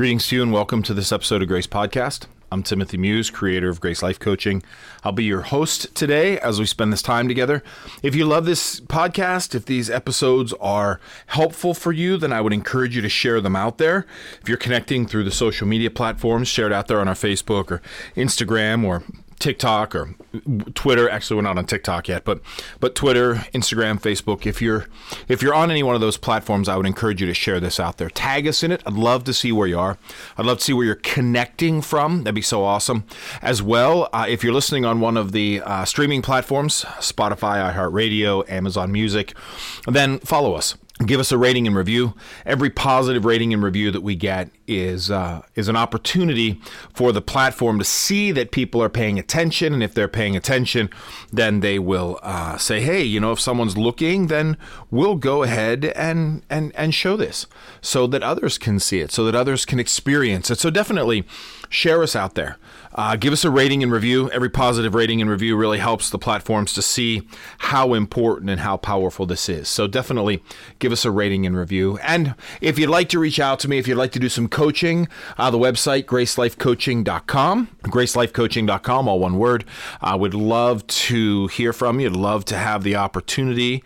Greetings to you and welcome to this episode of Grace Podcast. I'm Timothy Muse, creator of Grace Life Coaching. I'll be your host today as we spend this time together. If you love this podcast, if these episodes are helpful for you, then I would encourage you to share them out there. If you're connecting through the social media platforms, share it out there on our Facebook or Instagram or TikTok or Twitter. Actually, we're not on TikTok yet, but but Twitter, Instagram, Facebook. If you're if you're on any one of those platforms, I would encourage you to share this out there. Tag us in it. I'd love to see where you are. I'd love to see where you're connecting from. That'd be so awesome. As well, uh, if you're listening on one of the uh, streaming platforms, Spotify, iHeartRadio, Amazon Music, then follow us give us a rating and review. Every positive rating and review that we get is uh, is an opportunity for the platform to see that people are paying attention, and if they're paying attention, then they will uh, say, "Hey, you know, if someone's looking, then we'll go ahead and and and show this so that others can see it, so that others can experience it." So definitely share us out there. Uh, give us a rating and review. Every positive rating and review really helps the platforms to see how important and how powerful this is. So definitely give us a rating and review. And if you'd like to reach out to me, if you'd like to do some coaching, uh, the website, gracelifecoaching.com, gracelifecoaching.com, all one word. I would love to hear from you. I'd love to have the opportunity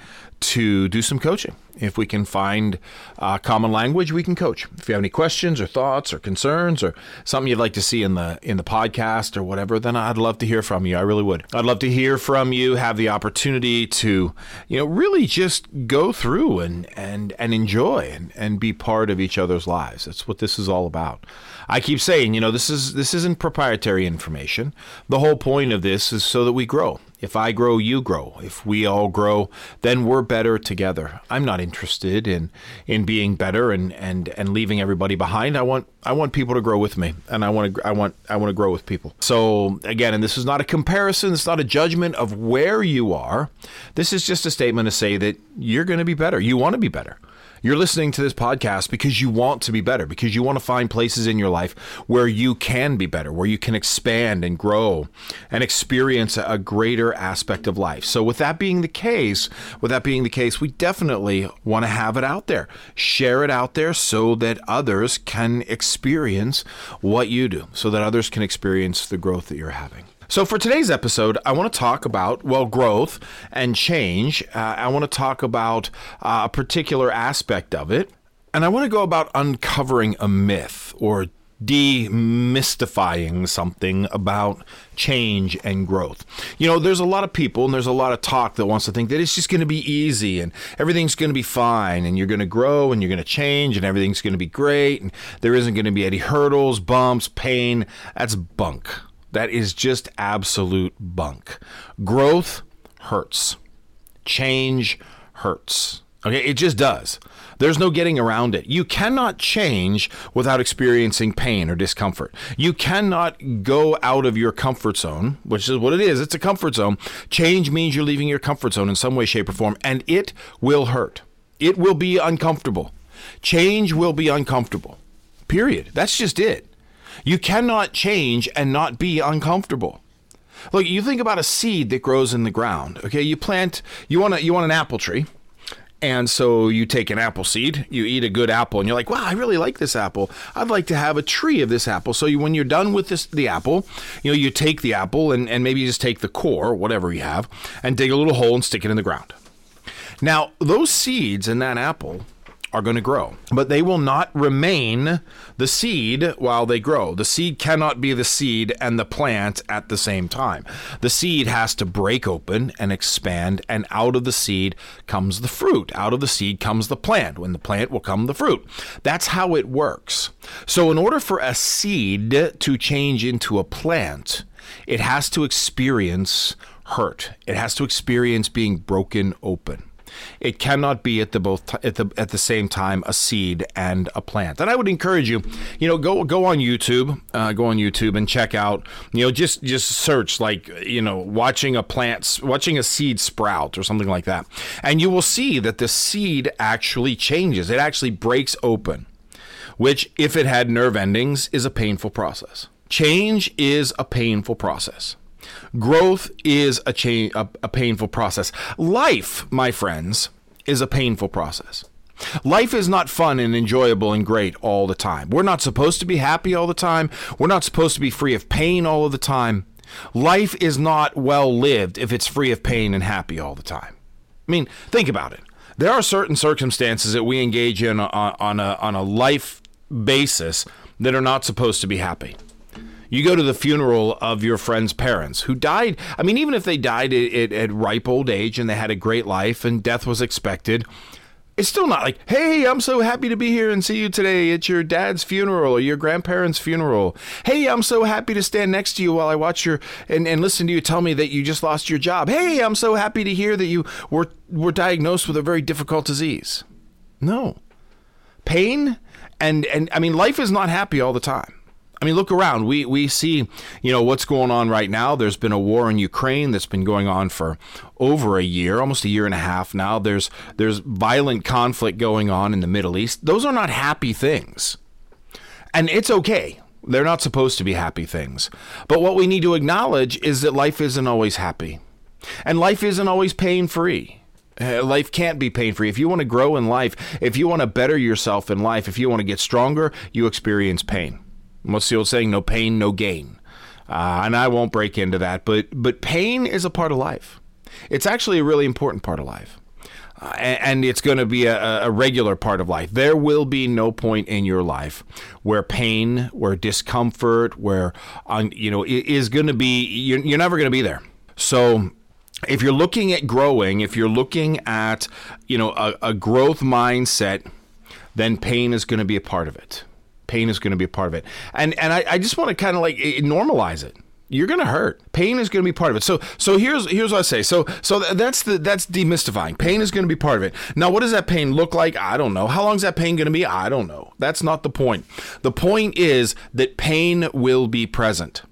to do some coaching. If we can find uh, common language, we can coach. If you have any questions or thoughts or concerns or something you'd like to see in the in the podcast or whatever, then I'd love to hear from you. I really would. I'd love to hear from you. Have the opportunity to, you know, really just go through and and and enjoy and, and be part of each other's lives. That's what this is all about. I keep saying, you know, this is this isn't proprietary information. The whole point of this is so that we grow. If I grow, you grow. If we all grow, then we're better together. I'm not interested in in being better and and and leaving everybody behind. I want I want people to grow with me, and I want to I want I want to grow with people. So again, and this is not a comparison. It's not a judgment of where you are. This is just a statement to say that you're going to be better. You want to be better. You're listening to this podcast because you want to be better, because you want to find places in your life where you can be better, where you can expand and grow and experience a greater aspect of life. So, with that being the case, with that being the case, we definitely want to have it out there. Share it out there so that others can experience what you do, so that others can experience the growth that you're having. So, for today's episode, I want to talk about, well, growth and change. Uh, I want to talk about uh, a particular aspect of it. And I want to go about uncovering a myth or demystifying something about change and growth. You know, there's a lot of people and there's a lot of talk that wants to think that it's just going to be easy and everything's going to be fine and you're going to grow and you're going to change and everything's going to be great and there isn't going to be any hurdles, bumps, pain. That's bunk. That is just absolute bunk. Growth hurts. Change hurts. Okay, it just does. There's no getting around it. You cannot change without experiencing pain or discomfort. You cannot go out of your comfort zone, which is what it is. It's a comfort zone. Change means you're leaving your comfort zone in some way, shape, or form, and it will hurt. It will be uncomfortable. Change will be uncomfortable. Period. That's just it. You cannot change and not be uncomfortable. Look, you think about a seed that grows in the ground. Okay, you plant you want a, you want an apple tree. And so you take an apple seed, you eat a good apple, and you're like, "Wow, I really like this apple. I'd like to have a tree of this apple." So you, when you're done with this, the apple, you know, you take the apple and, and maybe you just take the core, whatever you have, and dig a little hole and stick it in the ground. Now, those seeds in that apple are going to grow, but they will not remain the seed while they grow. The seed cannot be the seed and the plant at the same time. The seed has to break open and expand, and out of the seed comes the fruit. Out of the seed comes the plant. When the plant will come the fruit. That's how it works. So, in order for a seed to change into a plant, it has to experience hurt. It has to experience being broken open. It cannot be at the both t- at the at the same time a seed and a plant. And I would encourage you, you know, go go on YouTube, uh, go on YouTube and check out, you know, just just search like you know, watching a plant, watching a seed sprout or something like that, and you will see that the seed actually changes. It actually breaks open, which if it had nerve endings is a painful process. Change is a painful process. Growth is a, cha- a, a painful process. Life, my friends, is a painful process. Life is not fun and enjoyable and great all the time. We're not supposed to be happy all the time. We're not supposed to be free of pain all of the time. Life is not well lived if it's free of pain and happy all the time. I mean, think about it. There are certain circumstances that we engage in on, on a, on a life basis that are not supposed to be happy. You go to the funeral of your friend's parents who died. I mean, even if they died at, at, ripe old age and they had a great life and death was expected, it's still not like, hey, I'm so happy to be here and see you today at your dad's funeral or your grandparents' funeral. Hey, I'm so happy to stand next to you while I watch your and, and listen to you tell me that you just lost your job. Hey, I'm so happy to hear that you were were diagnosed with a very difficult disease. No. Pain and and I mean life is not happy all the time. I mean, look around. We we see, you know, what's going on right now. There's been a war in Ukraine that's been going on for over a year, almost a year and a half now. There's there's violent conflict going on in the Middle East. Those are not happy things. And it's okay. They're not supposed to be happy things. But what we need to acknowledge is that life isn't always happy. And life isn't always pain free. Uh, life can't be pain free. If you want to grow in life, if you want to better yourself in life, if you want to get stronger, you experience pain. What's the old saying? No pain, no gain. Uh, and I won't break into that, but but pain is a part of life. It's actually a really important part of life. Uh, and, it's going to be a, a, regular part of life. There will be no point in your life where pain, where discomfort, where you know is going to be. You're, you're never going to be there. So if you're looking at growing, if you're looking at you know a, a growth mindset, then pain is going to be a part of it pain is going to be a part of it. And and I, I just want to kind of like normalize it. You're going to hurt. Pain is going to be part of it. So so here's here's what I say. So so that's the that's demystifying. Pain is going to be part of it. Now what does that pain look like? I don't know. How long is that pain going to be? I don't know. That's not the point. The point is that pain will be present.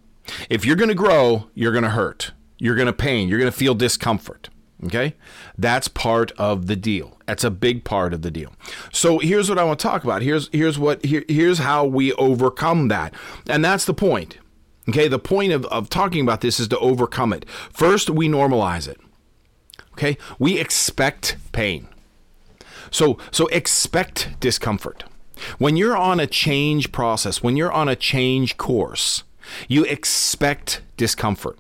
If you're going to grow, you're going to hurt. You're going to pain. You're going to feel discomfort. Okay? That's part of the deal. That's a big part of the deal. So here's what I want to talk about. Here's here's what here, here's how we overcome that. And that's the point. Okay? The point of, of talking about this is to overcome it. First, we normalize it. Okay? We expect pain. So so expect discomfort. When you're on a change process, when you're on a change course, you expect discomfort.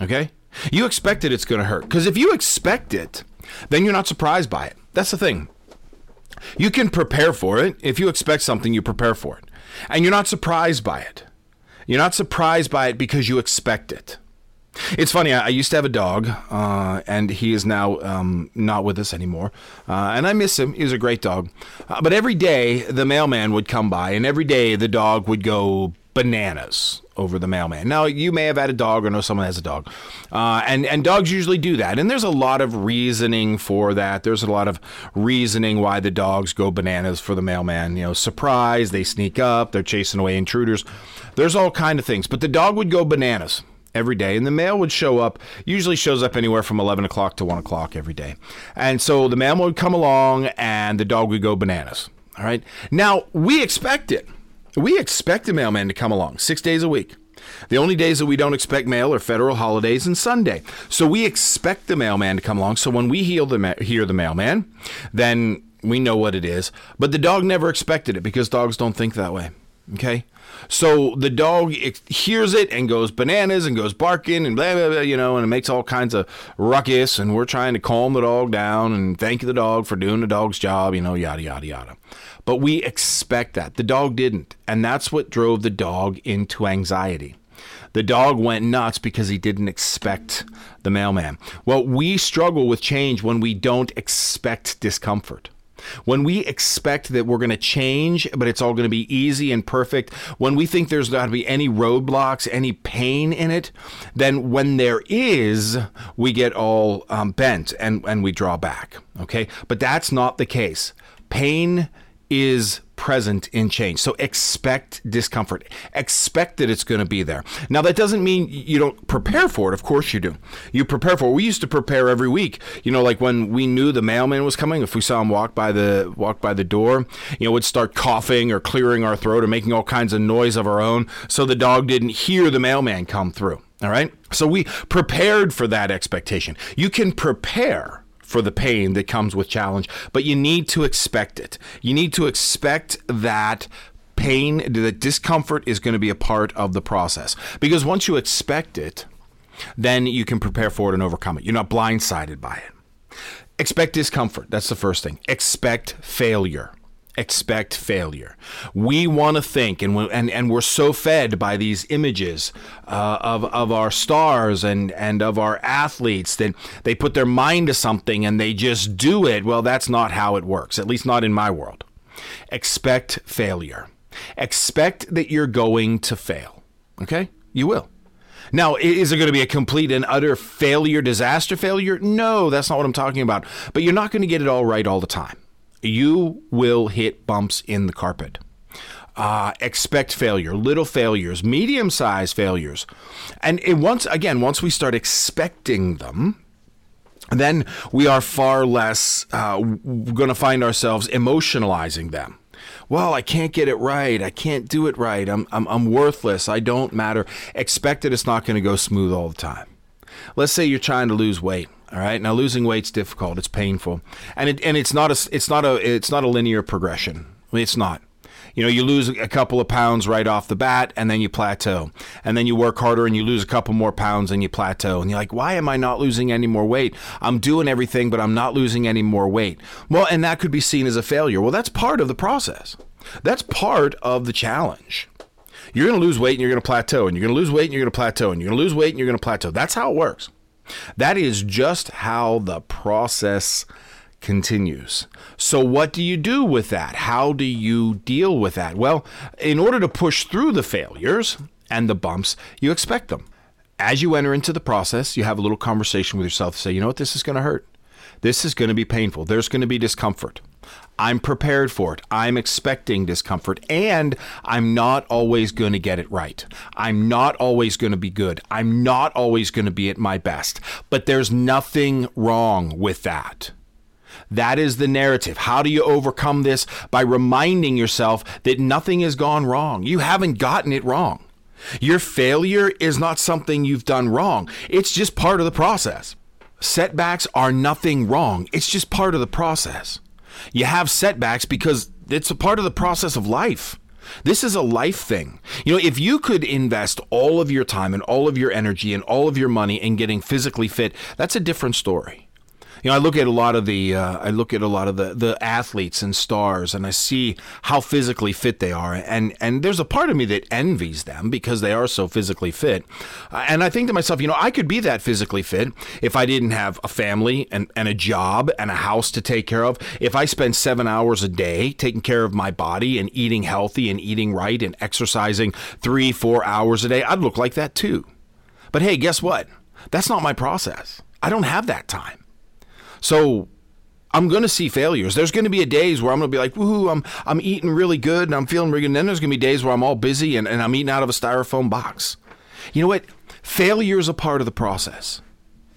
Okay? You expect that it's going to hurt. Because if you expect it, then you're not surprised by it. That's the thing. You can prepare for it. If you expect something, you prepare for it. And you're not surprised by it. You're not surprised by it because you expect it. It's funny. I, used to have a dog, uh, and he is now um, not with us anymore. Uh, and I miss him. He was a great dog. Uh, but every day the mailman would come by, and every day the dog would go bananas over the mailman. Now, you may have had a dog or know someone has a dog, uh, and and dogs usually do that. And there's a lot of reasoning for that. There's a lot of reasoning why the dogs go bananas for the mailman. You know, surprise, they sneak up, they're chasing away intruders. There's all kind of things, but the dog would go bananas every day and the mail would show up usually shows up anywhere from 11 o'clock to 1 o'clock every day and so the mail would come along and the dog would go bananas all right now we expect it we expect a mailman to come along six days a week. The only days that we don't expect mail are federal holidays and Sunday. So we expect the mailman to come along. So when we hear the, ma- hear the mailman, then we know what it is. But the dog never expected it because dogs don't think that way. Okay? So the dog hears it and goes bananas and goes barking and blah, blah, blah, you know, and it makes all kinds of ruckus. And we're trying to calm the dog down and thank the dog for doing the dog's job, you know, yada, yada, yada. But we expect that. The dog didn't. And that's what drove the dog into anxiety. The dog went nuts because he didn't expect the mailman. Well, we struggle with change when we don't expect discomfort. When we expect that we're going to change, but it's all going to be easy and perfect, when we think there's not going to be any roadblocks, any pain in it, then when there is, we get all um, bent and, and we draw back. Okay. But that's not the case. Pain is present in change. So expect discomfort. Expect that it's going to be there. Now that doesn't mean you don't prepare for it. Of course you do. You prepare for it. We used to prepare every week. You know, like when we knew the mailman was coming, if we saw him walk by the walk by the door, you know, we'd start coughing or clearing our throat or making all kinds of noise of our own so the dog didn't hear the mailman come through. All right? So we prepared for that expectation. You can prepare for the pain that comes with challenge, but you need to expect it. You need to expect that pain, that discomfort is going to be a part of the process. Because once you expect it, then you can prepare for it and overcome it. You're not blindsided by it. Expect discomfort. That's the first thing. Expect failure expect failure. We want to think, and, we, and, and we're so fed by these images uh, of, of our stars and, and of our athletes that they put their mind to something and they just do it. Well, that's not how it works, at least not in my world. Expect failure. Expect that you're going to fail. Okay? You will. Now, is it going to be a complete and utter failure, disaster failure? No, that's not what I'm talking about. But you're not going to get it all right all the time you will hit bumps in the carpet. Uh, expect failure, little failures, medium sized failures. And it, once again, once we start expecting them, then we are far less uh, going to find ourselves emotionalizing them. Well, I can't get it right. I can't do it right. I'm, I'm, I'm worthless. I don't matter. Expect that it's not going to go smooth all the time. Let's say you're trying to lose weight. All right. Now losing weight's difficult. It's painful, and it and it's not a it's not a it's not a linear progression. It's not. You know, you lose a couple of pounds right off the bat, and then you plateau, and then you work harder, and you lose a couple more pounds, and you plateau, and you're like, why am I not losing any more weight? I'm doing everything, but I'm not losing any more weight. Well, and that could be seen as a failure. Well, that's part of the process. That's part of the challenge. You're going to lose weight and you're going to plateau, and you're going to lose weight and you're going to plateau, and you're going to lose weight and you're going to plateau. That's how it works. That is just how the process continues. So, what do you do with that? How do you deal with that? Well, in order to push through the failures and the bumps, you expect them. As you enter into the process, you have a little conversation with yourself. Say, you know what, this is going to hurt. This is going to be painful. There's going to be discomfort. I'm prepared for it. I'm expecting discomfort, and I'm not always going to get it right. I'm not always going to be good. I'm not always going to be at my best. But there's nothing wrong with that. That is the narrative. How do you overcome this? By reminding yourself that nothing has gone wrong. You haven't gotten it wrong. Your failure is not something you've done wrong, it's just part of the process. Setbacks are nothing wrong, it's just part of the process. You have setbacks because it's a part of the process of life. This is a life thing. You know, if you could invest all of your time and all of your energy and all of your money in getting physically fit, that's a different story you know, I look at a lot of the uh, I look at a lot of the the athletes and stars, and I see how physically fit they are, and and there's a part of me that envies them because they are so physically fit, uh, and I think to myself, you know, I could be that physically fit if I didn't have a family and and a job and a house to take care of. If I spent seven hours a day taking care of my body and eating healthy and eating right and exercising three four hours a day, I'd look like that too. But hey, guess what? That's not my process. I don't have that time. So I'm going to see failures. There's going to be a days where I'm going to be like, woohoo, I'm, I'm eating really good and I'm feeling really good. And then there's going to be days where I'm all busy and, and I'm eating out of a styrofoam box. You know what? Failure is a part of the process.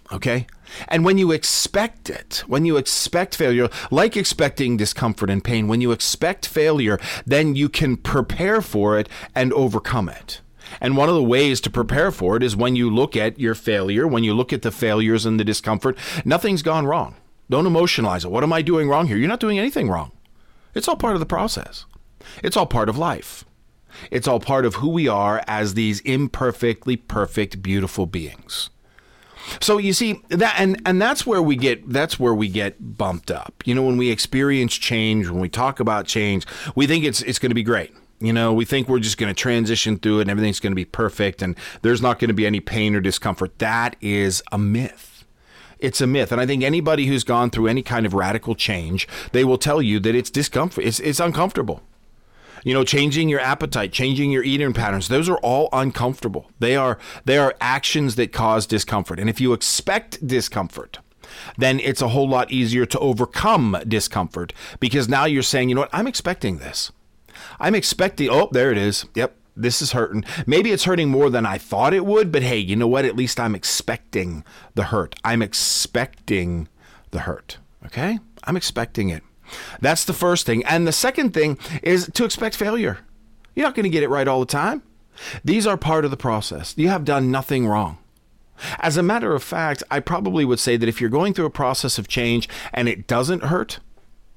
Okay? And when you expect it, when you expect failure, like expecting discomfort and pain, when you expect failure, then you can prepare for it and overcome it. And one of the ways to prepare for it is when you look at your failure, when you look at the failures and the discomfort, nothing's gone wrong. Don't emotionalize it. What am I doing wrong here? You're not doing anything wrong. It's all part of the process. It's all part of life. It's all part of who we are as these imperfectly perfect, beautiful beings. So you see that and and that's where we get that's where we get bumped up. You know when we experience change, when we talk about change, we think it's it's going to be great. You know, we think we're just going to transition through it and everything's going to be perfect and there's not going to be any pain or discomfort. That is a myth. It's a myth. And I think anybody who's gone through any kind of radical change, they will tell you that it's discomfort. It's, it's uncomfortable. You know, changing your appetite, changing your eating patterns, those are all uncomfortable. They are they are actions that cause discomfort. And if you expect discomfort, then it's a whole lot easier to overcome discomfort because now you're saying, you know what, I'm expecting this. I'm expecting, oh, there it is. Yep, this is hurting. Maybe it's hurting more than I thought it would, but hey, you know what? At least I'm expecting the hurt. I'm expecting the hurt. Okay? I'm expecting it. That's the first thing. And the second thing is to expect failure. You're not going to get it right all the time. These are part of the process. You have done nothing wrong. As a matter of fact, I probably would say that if you're going through a process of change and it doesn't hurt,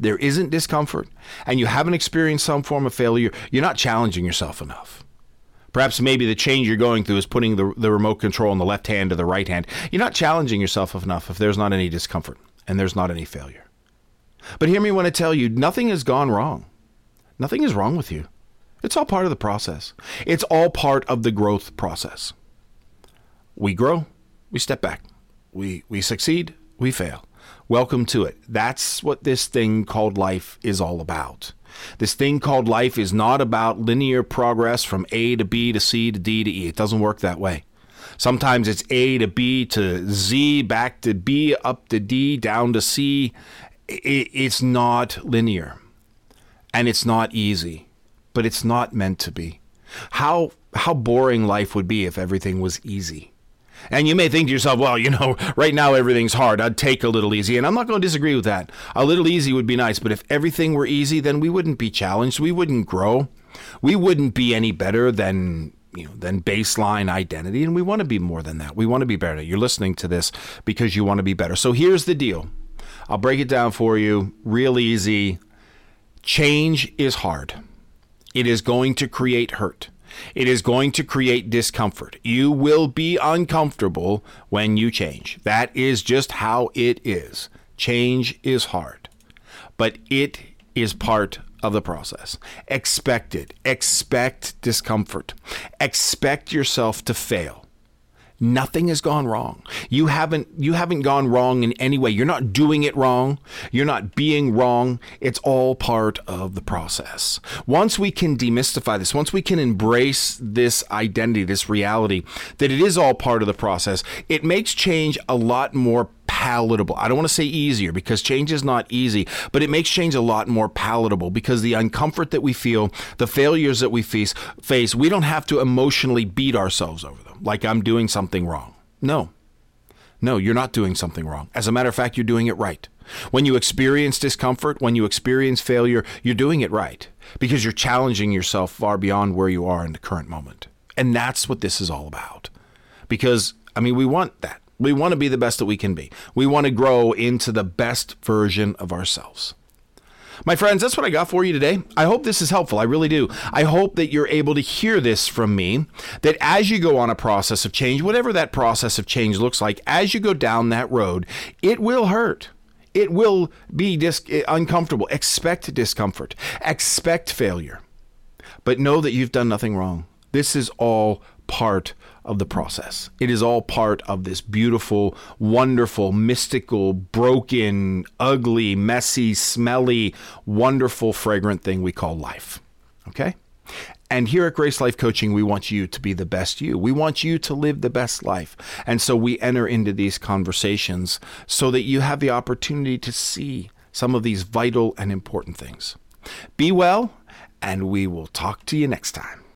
there isn't discomfort, and you haven't experienced some form of failure, you're not challenging yourself enough. Perhaps maybe the change you're going through is putting the, the remote control in the left hand to the right hand. You're not challenging yourself enough if there's not any discomfort and there's not any failure. But hear me when I tell you nothing has gone wrong. Nothing is wrong with you. It's all part of the process, it's all part of the growth process. We grow, we step back. We, we succeed, we fail. Welcome to it. That's what this thing called life is all about. This thing called life is not about linear progress from A to B to C to D to E. It doesn't work that way. Sometimes it's A to B to Z, back to B, up to D, down to C. It's not linear and it's not easy, but it's not meant to be. How, how boring life would be if everything was easy. And you may think to yourself, well, you know, right now everything's hard. I'd take a little easy. And I'm not going to disagree with that. A little easy would be nice. But if everything were easy, then we wouldn't be challenged. We wouldn't grow. We wouldn't be any better than you know than baseline identity and we want to be more than that we want to be better you're listening to this because you want to be better so here's the deal i'll break it down for you real easy change is hard it is going to create hurt it is going to create discomfort. You will be uncomfortable when you change. That is just how it is. Change is hard, but it is part of the process. Expect it. Expect discomfort. Expect yourself to fail. Nothing has gone wrong. You haven't you haven't gone wrong in any way. You're not doing it wrong. You're not being wrong. It's all part of the process. Once we can demystify this, once we can embrace this identity, this reality that it is all part of the process, it makes change a lot more palatable. I don't want to say easier because change is not easy, but it makes change a lot more palatable because the uncomfort that we feel, the failures that we face, face, we don't have to emotionally beat ourselves over them like I'm doing something wrong. No. No, you're not doing something wrong. As a matter of fact, you're doing it right. When you experience discomfort, when you experience failure, you're doing it right because you're challenging yourself far beyond where you are in the current moment. And that's what this is all about. Because, I mean, we want that. We want to be the best that we can be. We want to grow into the best version of ourselves. My friends, that's what I got for you today. I hope this is helpful. I really do. I hope that you're able to hear this from me. That as you go on a process of change, whatever that process of change looks like, as you go down that road, it will hurt. It will be dis- uncomfortable. Expect discomfort. Expect failure. But know that you've done nothing wrong. This is all part of the process. It is all part of this beautiful, wonderful, mystical, broken, ugly, messy, smelly, wonderful, fragrant thing we call life. Okay? And here at Grace Life Coaching, we want you to be the best you. We want you to live the best life. And so we enter into these conversations so that you have the opportunity to see some of these vital and important things. Be well, and we will talk to you next time.